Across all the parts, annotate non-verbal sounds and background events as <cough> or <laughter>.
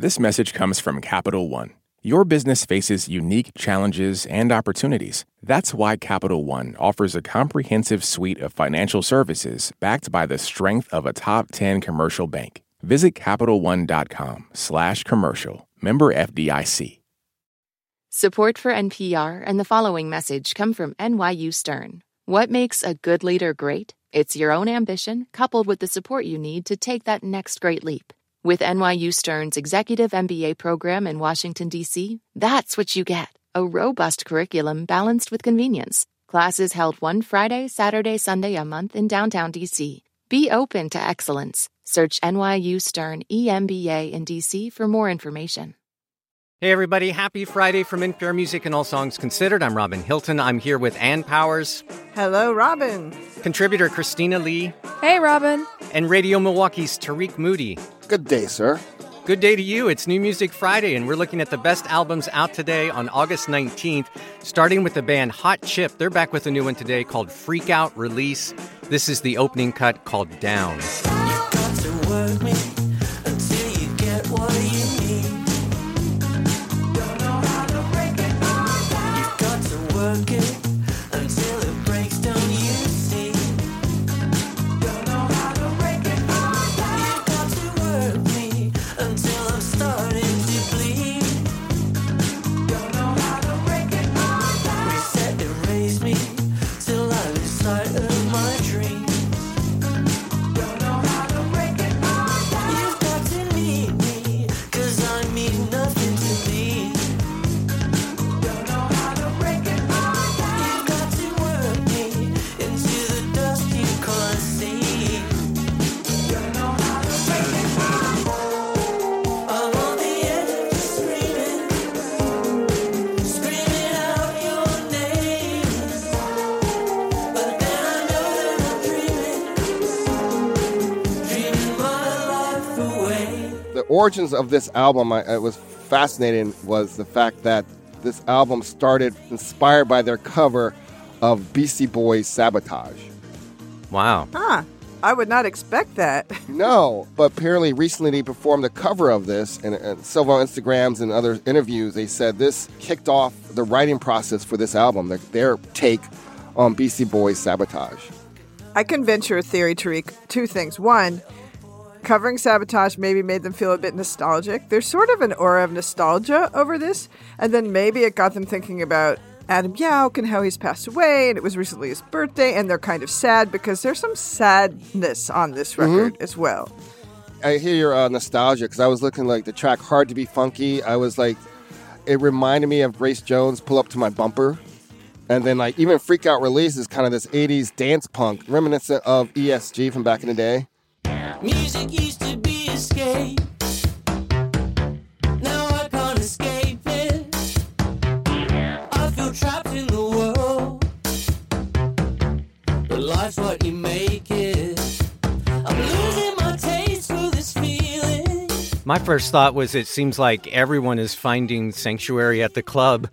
This message comes from Capital One. Your business faces unique challenges and opportunities. That's why Capital One offers a comprehensive suite of financial services backed by the strength of a top 10 commercial bank. Visit CapitalOne.com slash commercial. Member FDIC. Support for NPR and the following message come from NYU Stern. What makes a good leader great? It's your own ambition coupled with the support you need to take that next great leap. With NYU Stern's Executive MBA program in Washington, D.C., that's what you get a robust curriculum balanced with convenience. Classes held one Friday, Saturday, Sunday a month in downtown D.C. Be open to excellence. Search NYU Stern EMBA in DC for more information. Hey, everybody. Happy Friday from NPR Music and All Songs Considered. I'm Robin Hilton. I'm here with Ann Powers. Hello, Robin. Contributor Christina Lee. Hey, Robin. And Radio Milwaukee's Tarik Moody. Good day, sir. Good day to you. It's New Music Friday, and we're looking at the best albums out today on August 19th, starting with the band Hot Chip. They're back with a new one today called Freak Out Release. This is the opening cut called Down. Origins of this album, I, it was fascinating, was the fact that this album started inspired by their cover of Beastie Boys' Sabotage. Wow. Huh. I would not expect that. <laughs> no, but apparently recently they performed a cover of this, and, and several Instagrams and other interviews, they said this kicked off the writing process for this album, their, their take on Beastie Boys' Sabotage. I can venture a theory, Tarik. Two things. One, covering sabotage maybe made them feel a bit nostalgic. There's sort of an aura of nostalgia over this, and then maybe it got them thinking about Adam Yauch and how he's passed away, and it was recently his birthday, and they're kind of sad because there's some sadness on this mm-hmm. record mm-hmm. as well. I hear your uh, nostalgia because I was looking like the track "Hard to Be Funky." I was like, it reminded me of Grace Jones "Pull Up to My Bumper," and then like even "Freak Out Release" is kind of this '80s dance punk, reminiscent of ESG from back in the day. My first thought was it seems like everyone is finding sanctuary at the club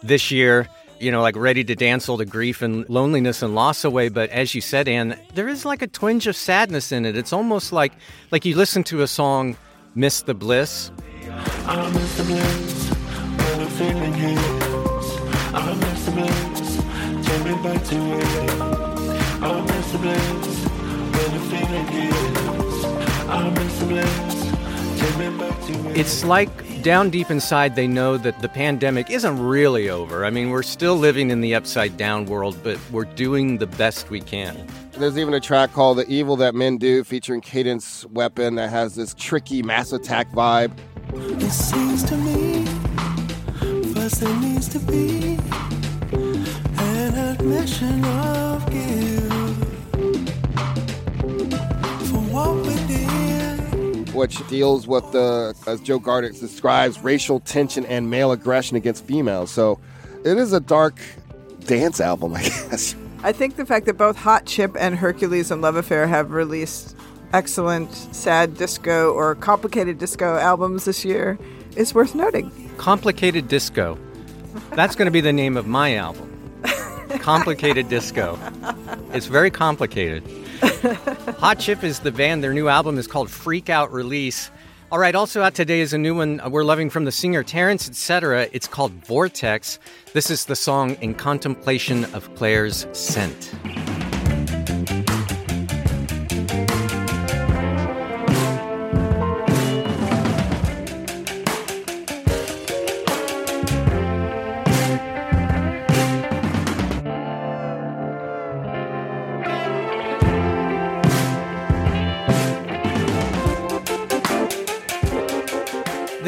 this year you know, like ready to dance all the grief and loneliness and loss away. But as you said, Anne, there is like a twinge of sadness in it. It's almost like like you listen to a song, "Miss the Bliss." I miss the bliss when the feeling hits. I miss the bliss, take me back to it. I miss the bliss when the feeling hits. I miss the bliss, take me back to it. It's like down deep inside, they know that the pandemic isn't really over. I mean, we're still living in the upside down world, but we're doing the best we can. There's even a track called The Evil That Men Do featuring Cadence Weapon that has this Tricky Massive Attack vibe. It seems to me, first there needs to be an admission of which deals with the, as Joe Goddard describes, racial tension and male aggression against females. So it is a dark dance album, I <laughs> guess. I think the fact that both Hot Chip and Hercules and Love Affair have released excellent sad disco or complicated disco albums this year is worth noting. Complicated Disco. That's going to be the name of my album. <laughs> Complicated Disco. It's very complicated. <laughs> Hot Chip is the band. Their new album is called Freak Out Release. All right, also out today is a new one uh, we're loving from the singer Terence, etc. It's called Vortex. This is the song In Contemplation of Clair's Scent.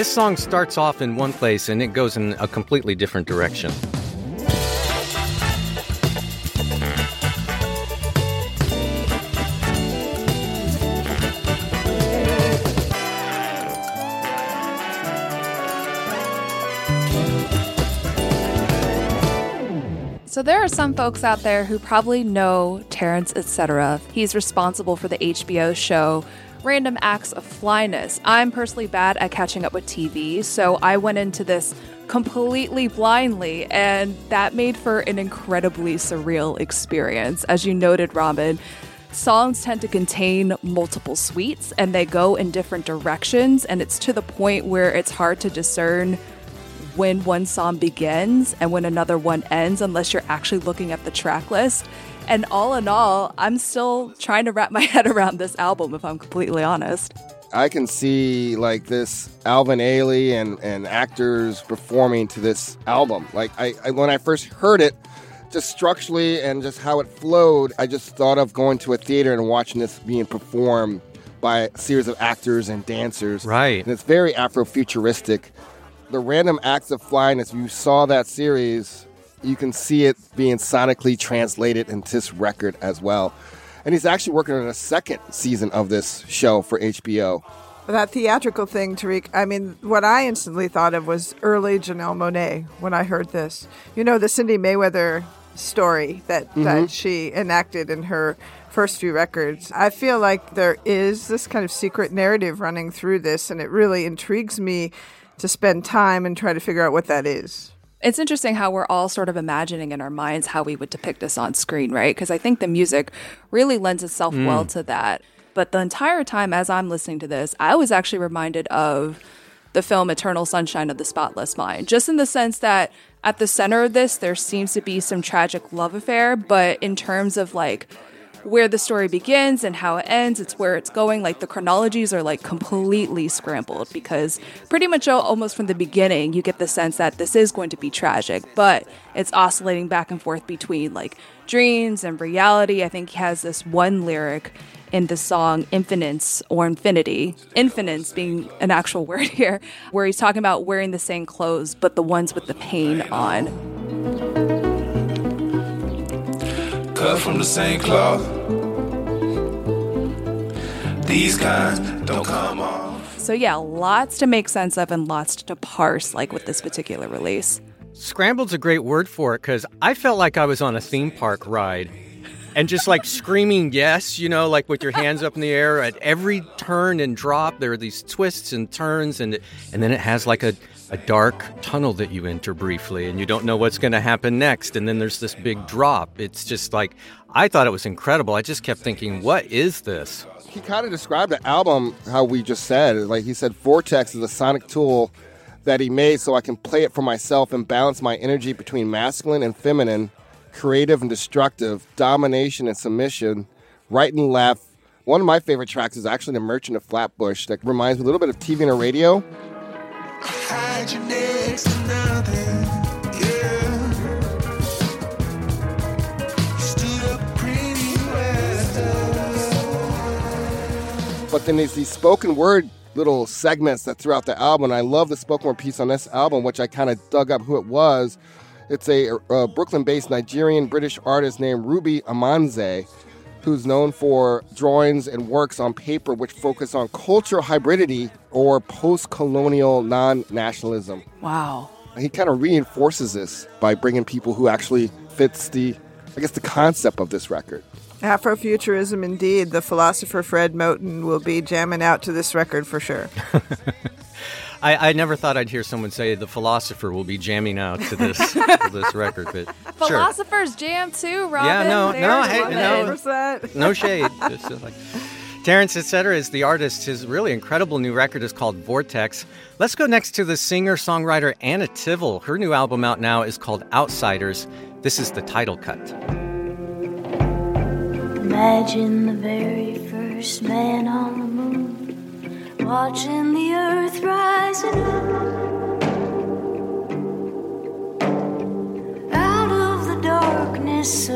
This song starts off in one place and it goes in a completely different direction. So there are some folks out there who probably know Terence etc. He's responsible for the HBO show random acts of flyness. I'm personally bad at catching up with TV, so I went into this completely blindly, and that made for an incredibly surreal experience. As you noted, Robin, songs tend to contain multiple suites and they go in different directions, and it's to the point where it's hard to discern when one song begins and when another one ends unless you're actually looking at the track list. And all in all, I'm still trying to wrap my <laughs> head around this album, if I'm completely honest. I can see like this Alvin Ailey and, and actors performing to this album. Like I, I when I first heard it, just structurally and just how it flowed, I just thought of going to a theater and watching this being performed by a series of actors and dancers. Right. And it's very Afrofuturistic. The random acts of flyness, as you saw that series, you can see it being sonically translated into this record as well. And he's actually working on a second season of this show for HBO. That theatrical thing, Tarik, I mean, what I instantly thought of was early Janelle Monáe when I heard this. You know, the Cindi Mayweather story that, mm-hmm. that she enacted in her first few records. I feel like there is this kind of secret narrative running through this, and it really intrigues me to spend time and try to figure out what that is. It's interesting how we're all sort of imagining in our minds how we would depict this on screen, right? Because I think the music really lends itself mm. well to that. But the entire time as I'm listening to this, I was actually reminded of the film Eternal Sunshine of the Spotless Mind, just in the sense that at the center of this, there seems to be some tragic love affair, but in terms of like where the story begins and how it ends, it's where it's going. Like the chronologies are like completely scrambled because pretty much almost from the beginning, you get the sense that this is going to be tragic, but it's oscillating back and forth between like dreams and reality. I think he has this one lyric in the song Infinence or Infinity, Infinence being an actual <laughs> word here, where he's talking about wearing the same clothes, but the ones with the pain on. Cut from the same cloth. These kinds don't come off. So yeah, lots to make sense of and lots to parse, like with this particular release. Scrambled's a great word for it because I felt like I was on a theme park ride and just like screaming yes, you know, like with your hands up in the air at every turn and drop. There are these twists and turns, and and then it has like a a dark tunnel that you enter briefly, and you don't know what's going to happen next. And then there's this big drop. It's just like I thought it was incredible. I just kept thinking, what is this? He kind of described the album how we just said. Like he said, Vortex is a sonic tool that he made so I can play it for myself and balance my energy between masculine and feminine creative and destructive, domination and submission, right and left. One of my favorite tracks is actually The Merchant of Flatbush that reminds me a little bit of TV on the Radio. But then there's these spoken word little segments that throughout the album. I love the spoken word piece on this album, which I kind of dug up who it was. It's a, uh, a Brooklyn based Nigerian British artist named Ruby Amanze, who's known for drawings and works on paper which focus on cultural hybridity or post colonial non nationalism. Wow. He kind of reinforces this by bringing people who actually fits the, I guess, the concept of this record. Afrofuturism, indeed. The philosopher Fred Moten will be jamming out to this record for sure. <laughs> I, I, never thought I'd hear someone say the philosopher will be jamming out to this <laughs> to this record, but philosophers sure. jam too, Robin. Yeah, no, no, hey, no, no shade. Just like Terence Etc. is the artist. His really incredible new record is called Vortex. Let's go next to the singer songwriter Anna Tivel. Her new album out now is called Outsiders. This is the title cut. Imagine the very first man on the moon, watching the earth rising up. Out of the darkness,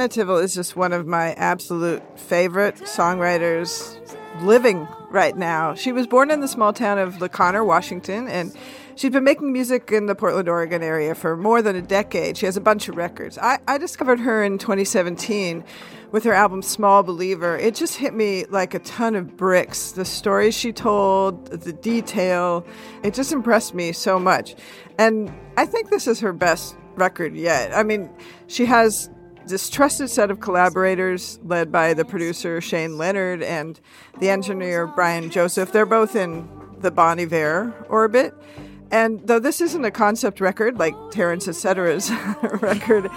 Anna is just one of my absolute favorite songwriters living right now. She was born in the small town of La Conner, Washington, and She's been making music in the Portland, Oregon area for more than a decade. She has a bunch of records. I, I discovered her in 2017 with her album Small Believer. It just hit me like a ton of bricks. The stories she told, the detail, it just impressed me so much. And I think this is her best record yet. I mean, she has this trusted set of collaborators led by the producer Shane Leonard and the engineer Brian Joseph. They're both in the Bon Iver orbit. And though this isn't a concept record like Terence Etc's <laughs> record,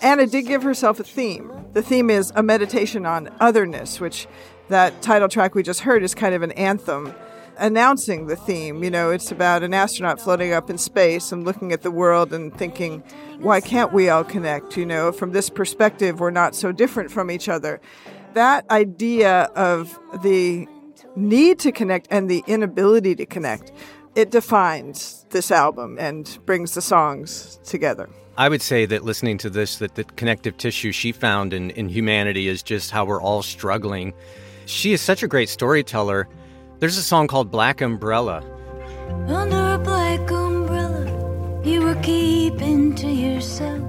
Anna did give herself a theme. The theme is a meditation on otherness, which that title track we just heard is kind of an anthem announcing the theme. You know, it's about an astronaut floating up in space and looking at the world and thinking, why can't we all connect? You know, from this perspective, we're not so different from each other. That idea of the need to connect and the inability to connect it defines this album and brings the songs together. I would say that listening to this, that the connective tissue she found in, in humanity is just how we're all struggling. She is such a great storyteller. There's a song called Black Umbrella. Under a black umbrella, you were keeping to yourself,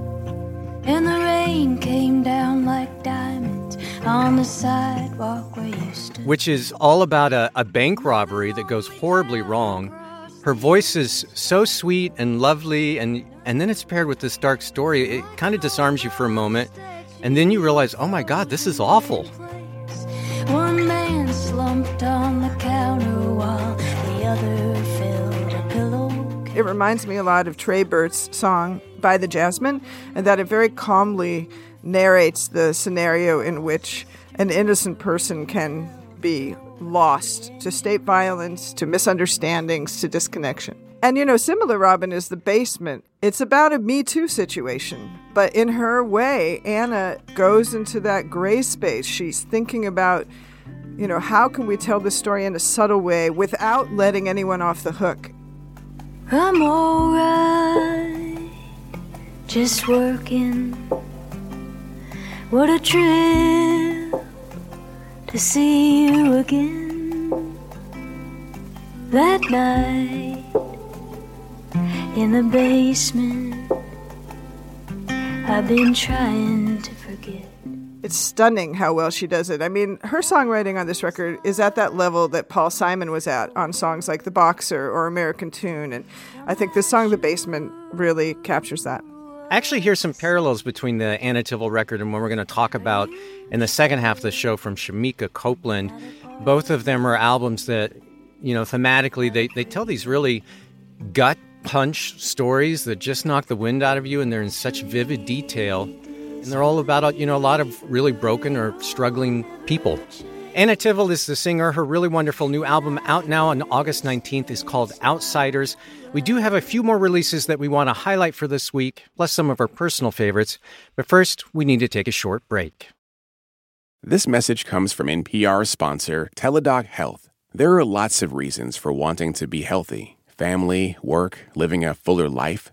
and the rain came down like diamonds on the sidewalk where you stood. Which is all about a, a bank robbery that goes horribly wrong her voice is so sweet and lovely and and then it's paired with this dark story it kind of disarms you for a moment and then you realize oh my god this is awful one man slumped on the it reminds me a lot of Tré Burt's song by the jasmine and that it very calmly narrates the scenario in which an innocent person can be lost to state violence, to misunderstandings, to disconnection. And you know, similar, Robin, is the basement. It's about a Me Too situation. But in her way, Anna goes into that gray space. She's thinking about, you know, how can we tell this story in a subtle way without letting anyone off the hook? I'm alright, just working. What a trip to see you again that night in the basement. I've been trying to. It's stunning how well she does it. I mean, her songwriting on this record is at that level that Paul Simon was at on songs like The Boxer or American Tune. And I think this song, The Basement, really captures that. I actually hear some parallels between the Anna Tivel record and what we're going to talk about in the second half of the show from Shemekia Copeland. Both of them are albums that, you know, thematically, they, they tell these really gut punch stories that just knock the wind out of you, and they're in such vivid detail. And they're all about, you know, a lot of really broken or struggling people. Anna Tivel is the singer. Her really wonderful new album out now on August 19th is called Outsiders. We do have a few more releases that we want to highlight for this week, plus some of our personal favorites. But first, we need to take a short break. This message comes from NPR sponsor Teladoc Health. There are lots of reasons for wanting to be healthy family, work, living a fuller life.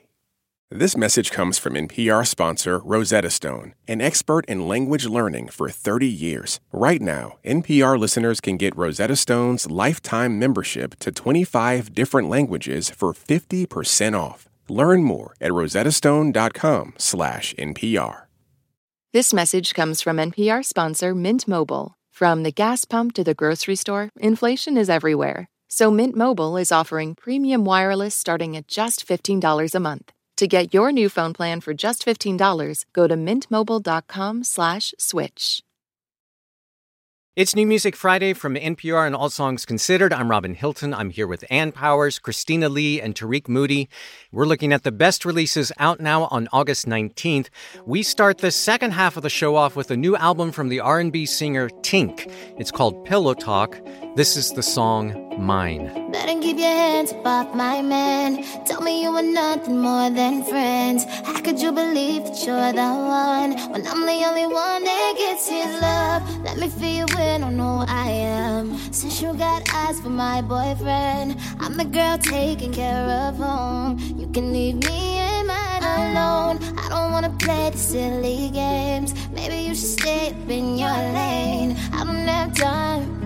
This message comes from NPR sponsor Rosetta Stone, an expert in language learning for 30 years. Right now, NPR listeners can get Rosetta Stone's lifetime membership to 25 different languages for 50% off. Learn more at rosettastone.com/npr. This message comes from NPR sponsor Mint Mobile. From the gas pump to the grocery store, inflation is everywhere. So Mint Mobile is offering premium wireless starting at just $15 a month. To get your new phone plan for just $15, go to mintmobile.com slash switch. It's New Music Friday from NPR and All Songs Considered. I'm Robin Hilton. I'm here with Ann Powers, Christina Lee, and Tarik Moody. We're looking at the best releases out now on August 19th. We start the second half of the show off with a new album from the R&B singer Tink. It's called Pillow Talk. This is the song Mine. Better keep your hands off my man. Tell me you were nothing more than friends. How could you believe that you're the one when I'm the only one that gets his love? Let me feel you in, know who I am. Since you got eyes for my boyfriend, I'm the girl taking care of home. You can leave me and mine alone. I don't wanna play the silly games. Maybe you should stay up in your lane. I don't have time.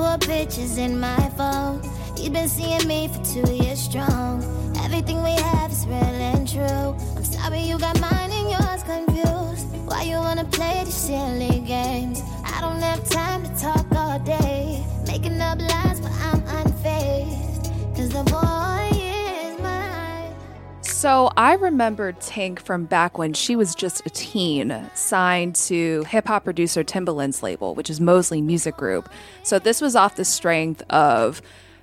Put pictures in my phone. You've been seeing me for two years strong. Everything we have is real and true. I'm sorry you got mine and yours confused. Why you wanna play these silly games? I don't have time to talk all day. Making up lies, but I'm unfazed. Cause the boy. So I remember Tink from back when she was just a teen, signed to hip hop producer Timbaland's label, which is Mosley Music Group. So this was off the strength of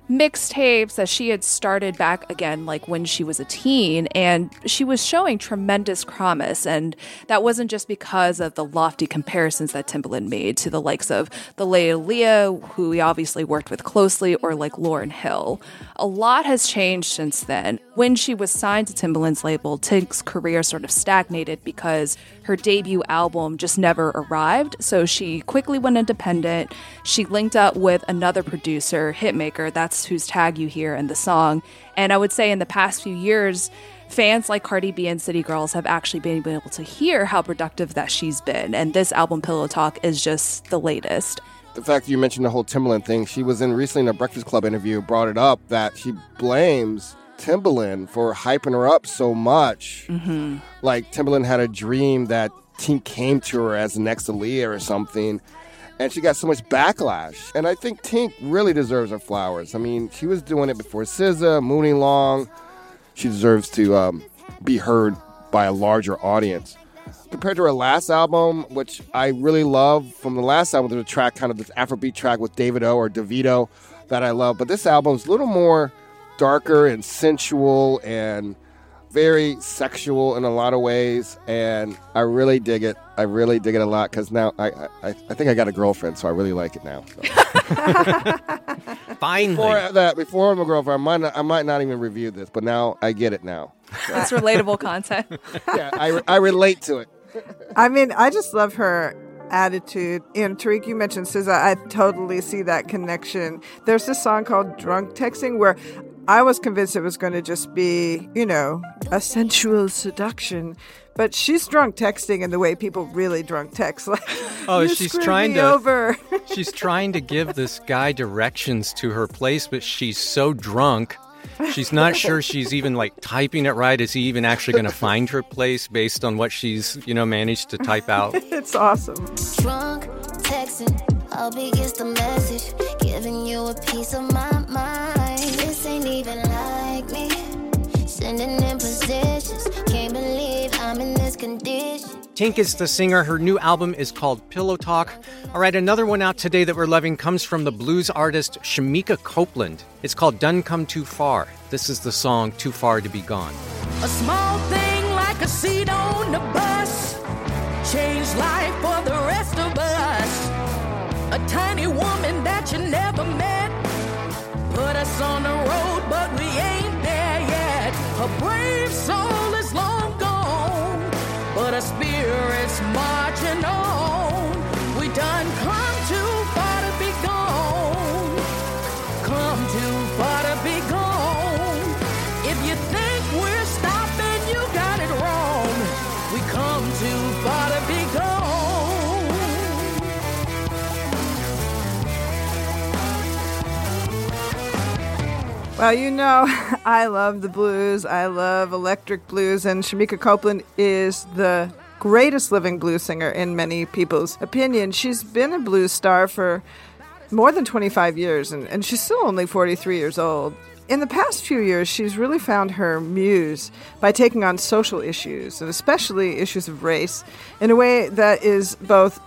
mixtapes that she had started back again like when she was a teen and she was showing tremendous promise and that wasn't just because of the lofty comparisons that Timbaland made to the likes of the late Aaliyah who he obviously worked with closely or like Lauryn Hill. A lot has changed since then. When she was signed to Timbaland's label, Tink's career sort of stagnated because her debut album just never arrived. So she quickly went independent. She linked up with another producer, Hitmaka, that's whose tag you hear in the song. And I would say in the past few years, fans like Cardi B and City Girls have actually been able to hear how productive that she's been. And this album, Pillow Talk, is just the latest the fact you mentioned the whole Timbaland thing, she was in recently in a Breakfast Club interview, brought it up that she blames Timbaland for hyping her up so much. Mm-hmm. Like Timbaland had a dream that Tink came to her as the next Aaliyah or something. And she got so much backlash. And I think Tink really deserves her flowers. I mean, she was doing it before SZA, Muni Long. She deserves to um, be heard by a larger audience compared to her last album, which I really love. From the last album, there's a track, kind of this Afrobeat track with David O or Davido that I love. But this album's a little more darker and sensual and very sexual in a lot of ways, and I really dig it. I really dig it a lot because now I, I I think I got a girlfriend, so I really like it now. So. <laughs> Finally, before that, before I'm a girlfriend, I might not, I might not even review this, but now I get it now. So. <laughs> That's relatable content. <laughs> yeah, I I relate to it. I mean, I just love her attitude. And Tarik, you mentioned SZA. I totally see that connection. There's this song called Drunk Texting where I was convinced it was going to just be, you know, a sensual seduction. But she's drunk texting in the way people really drunk text. <laughs> Like, oh, she's trying to over. <laughs> she's trying to give this guy directions to her place, but she's so drunk She's not <laughs> sure she's even like typing it right. Is he even actually going to find her place based on what she's, you know, managed to type out? it's awesome. Drunk, texting, I'll be the message, giving you a piece of my mind. This ain't even like me. Sending in positions, can't believe I'm in this condition. Tink is the singer. Her new album is called Pillow Talk. All right, another one out today that we're loving comes from the blues artist Shemekia Copeland. It's called Done Come Too Far. This is the song Too Far to Be Gone. A small thing like a seat on the bus changed life for the rest of us. A tiny woman that you never met put us on the road, but we ain't there yet. A brave soul is long gone but our spirits marching on. We done Well, you know, <laughs> I love the blues. I love electric blues, and Shemekia Copeland is the greatest living blues singer in many people's opinion. She's been a blues star for more than 25 years, and, and she's still only 43 years old. In the past few years, she's really found her muse by taking on social issues, and especially issues of race, in a way that is both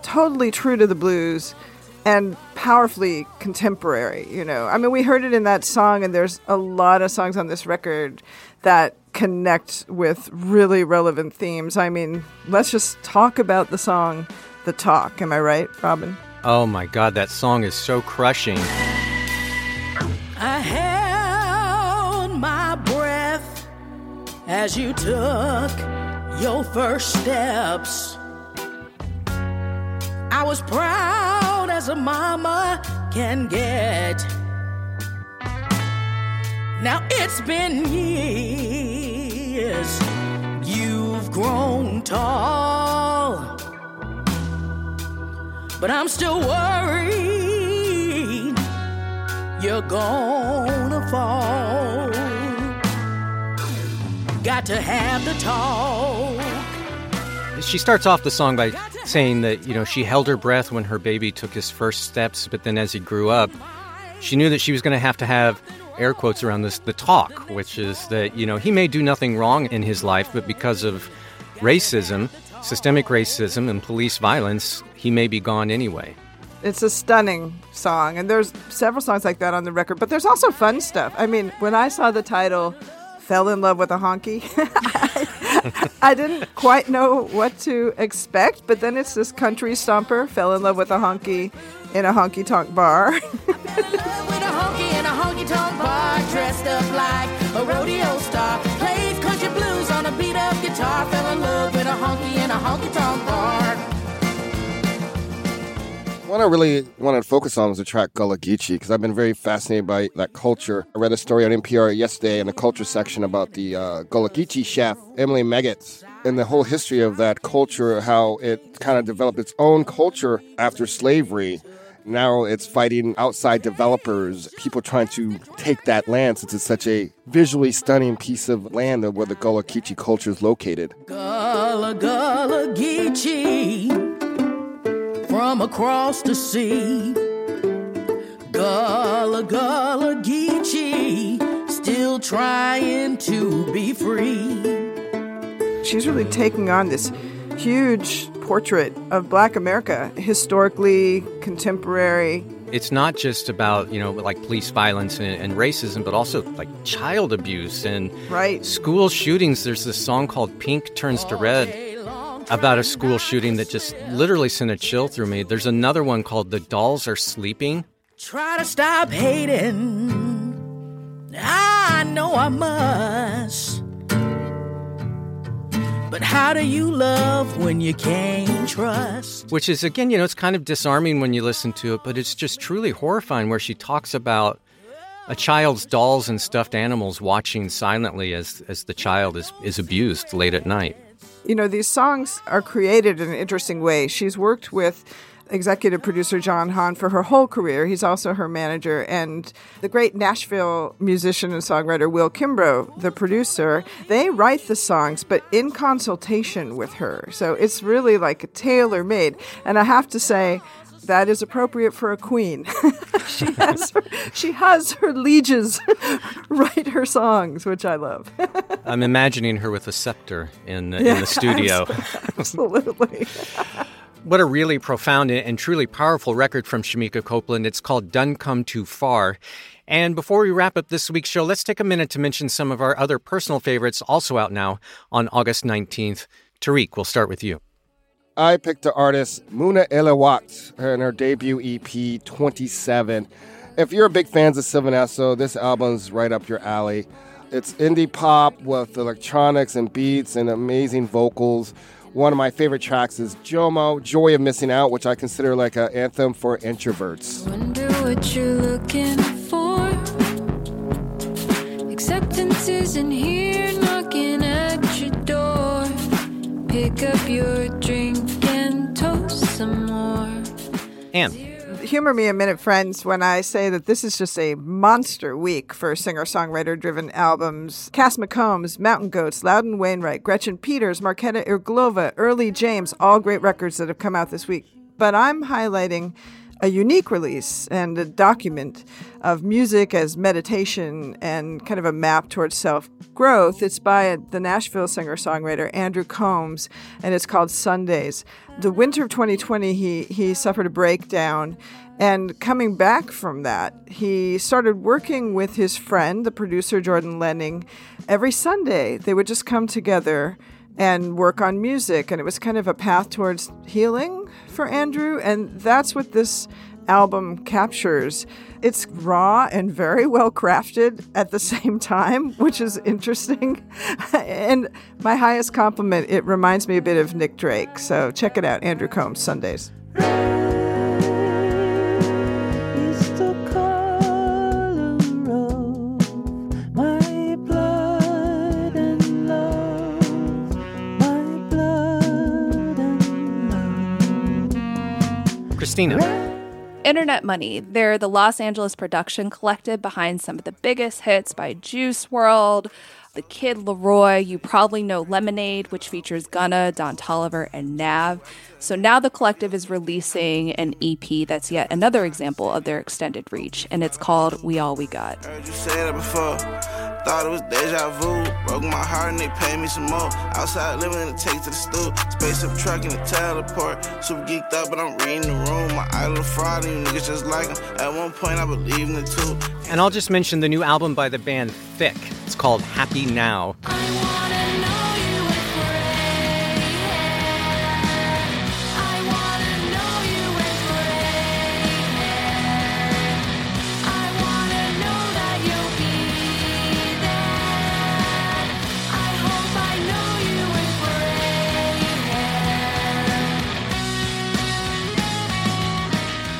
totally true to the blues and powerfully contemporary, you know. I mean, we heard it in that song, and there's a lot of songs on this record that connect with really relevant themes. I mean, let's just talk about the song The Talk. Am I right, Robin? Oh my God, that song is so crushing. I held my breath as you took your first steps. I was proud as a mama can get. Now it's been years, you've grown tall. But I'm still worried you're gonna fall. Got to have the talk. She starts off the song by saying that, you know, she held her breath when her baby took his first steps, but then as he grew up, she knew that she was going to have to have air quotes around this the talk, which is that, you know, he may do nothing wrong in his life, but because of racism, systemic racism, and police violence, he may be gone anyway. It's a stunning song, and there's several songs like that on the record, but there's also fun stuff. I mean, when I saw the title, Fell in Love with a Honky, I, <laughs> I didn't quite know what to expect, but then it's this country stomper, fell in love with a honky in a honky tonk bar. <laughs> with a honky in a honky tonk bar, dressed up like a rodeo star. Plays country blues on a beat up guitar. Fell in love with a honky in a honky tonk bar. What I really wanted to focus on was the track Gullah Geechee because I've been very fascinated by that culture. I read a story on NPR yesterday in the culture section about the uh, Gullah Geechee chef, Emily Meggetts, and the whole history of that culture, how it kind of developed its own culture after slavery. Now it's fighting outside developers, people trying to take that land since it's such a visually stunning piece of land where the Gullah Geechee culture is located. Gullah Gullah Geechee from across the sea. Gullah Gullah Geechee still trying to be free. She's really taking on this huge portrait of black America, historically, contemporary. It's not just about, you know, like police violence and, and racism, but also like child abuse and right. school shootings. There's this song called Pink Turns to Red about a school shooting that just literally sent a chill through me. There's another one called The Dolls Are Sleeping. Try to stop hating. I know I must. But how do you love when you can't trust? Which is, again, you know, it's kind of disarming when you listen to it, but it's just truly horrifying where she talks about a child's dolls and stuffed animals watching silently as, as the child is, is abused late at night. You know, these songs are created in an interesting way. She's worked with executive producer John Hahn for her whole career. He's also her manager. And the great Nashville musician and songwriter Will Kimbrough, the producer, they write the songs, but in consultation with her. So it's really like a tailor made. And I have to say, that is appropriate for a queen. <laughs> she has her, she has her lieges <laughs> write her songs, which I love. <laughs> I'm imagining her with a scepter in, yeah, in the studio. Absolutely. what a really profound and truly powerful record from Shemekia Copeland. It's called Done Come Too Far. And before we wrap up this week's show, let's take a minute to mention some of our other personal favorites also out now on August 19th. Tarik, we'll start with you. I picked the artist Muna Ileiwat and her debut EP 27. If you're a big fan of Sylvan Esso, this album's right up your alley. It's indie pop with electronics and beats and amazing vocals. One of my favorite tracks is Jomo, Joy of Missing Out, which I consider like an anthem for introverts. Wonder what you're looking for. Acceptance isn't here knocking at your door. Pick up your drink and humor me a minute, friends, when I say that this is just a monster week for singer songwriter driven albums. Cass McCombs, Mountain Goats, Loudon Wainwright, Gretchen Peters, Marketa Irglova, Early James, all great records that have come out this week. But I'm highlighting a unique release and a document of music as meditation and kind of a map towards self growth. It's by the Nashville singer songwriter Andrew Combs, and it's called Sundays. The winter of 2020, he, he suffered a breakdown. And coming back from that, he started working with his friend, the producer Jordan Lehning. Every Sunday, they would just come together and work on music. And it was kind of a path towards healing for Andrew. And that's what this album captures. It's raw and very well crafted at the <laughs> same time, which is interesting. <laughs> and my highest compliment, it reminds me a bit of Nick Drake. So check it out, Andrew Combs, Sundays. Christina. Internet Money. They're the Los Angeles production collective behind some of the biggest hits by Juice WRLD, The Kid LAROI. You probably know Lemonade, which features Gunna, Don Toliver, and Nav. So now the collective is releasing an EP that's yet another example of their extended reach, and it's called We All We Got. Thought it was deja vu. Broke my heart and they paid me some more. Outside living in a take to the stool. Space up truck in the teleport. Super geeked up, but I'm reading the room. My idol fraud and you niggas just like him. At one point, I believed in it too. And I'll just mention the new album by the band Thick. It's called Happy Now.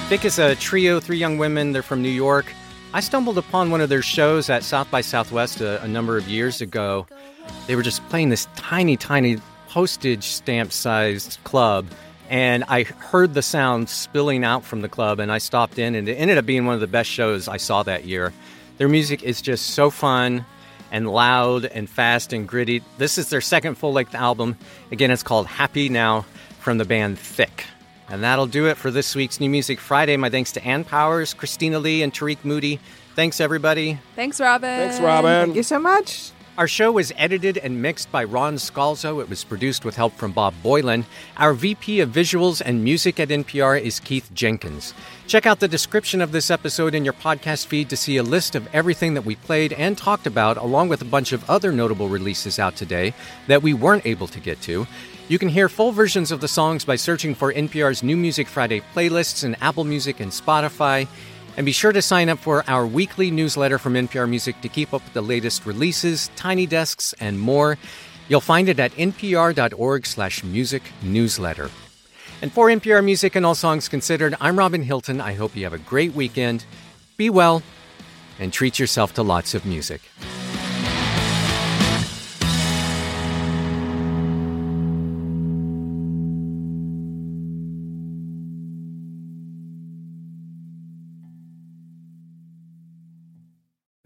Thick is a trio, three young women. They're from New York. I stumbled upon one of their shows at South by Southwest a, a number of years ago. They were just playing this tiny, tiny postage stamp sized club. And I heard the sound spilling out from the club, and I stopped in, and it ended up being one of the best shows I saw that year. Their music is just so fun and loud and fast and gritty. This is their second full length album. Again, it's called Happy Now from the band Thick. And that'll do it for this week's New Music Friday. My thanks to Ann Powers, Christina Lee, and Tarik Moody. Thanks, everybody. Thanks, Robin. Thanks, Robin. Thank you so much. Our show was edited and mixed by Ron Scalzo. It was produced with help from Bob Boylan. Our VP of Visuals and Music at NPR is Keith Jenkins. Check out the description of this episode in your podcast feed to see a list of everything that we played and talked about, along with a bunch of other notable releases out today that we weren't able to get to. You can hear full versions of the songs by searching for NPR's New Music Friday playlists in Apple Music and Spotify. And be sure to sign up for our weekly newsletter from NPR Music to keep up with the latest releases, tiny desks, and more. You'll find it at npr.org/music newsletter. And for NPR Music and All Songs Considered, I'm Robin Hilton. I hope you have a great weekend. Be well and treat yourself to lots of music.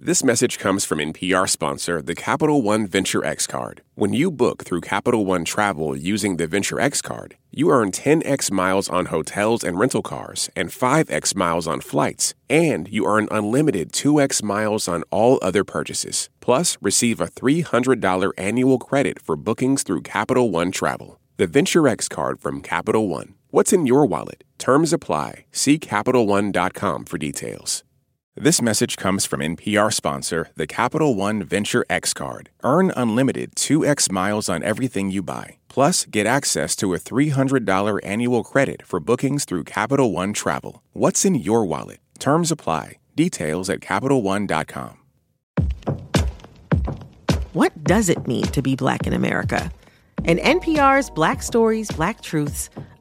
This message comes from NPR sponsor, the Capital One Venture X card. When you book through Capital One Travel using the Venture X card, you earn 10x miles on hotels and rental cars and 5x miles on flights, and you earn unlimited 2x miles on all other purchases. Plus, receive a $300 annual credit for bookings through Capital One Travel. The Venture X card from Capital One. What's in your wallet? Terms apply. See CapitalOne.com for details. This message comes from NPR sponsor, the Capital One Venture X Card. Earn unlimited 2x miles on everything you buy. Plus, get access to a $300 annual credit for bookings through Capital One Travel. What's in your wallet? Terms apply. Details at CapitalOne.com. What does it mean to be Black in America? In NPR's Black Stories, Black Truths,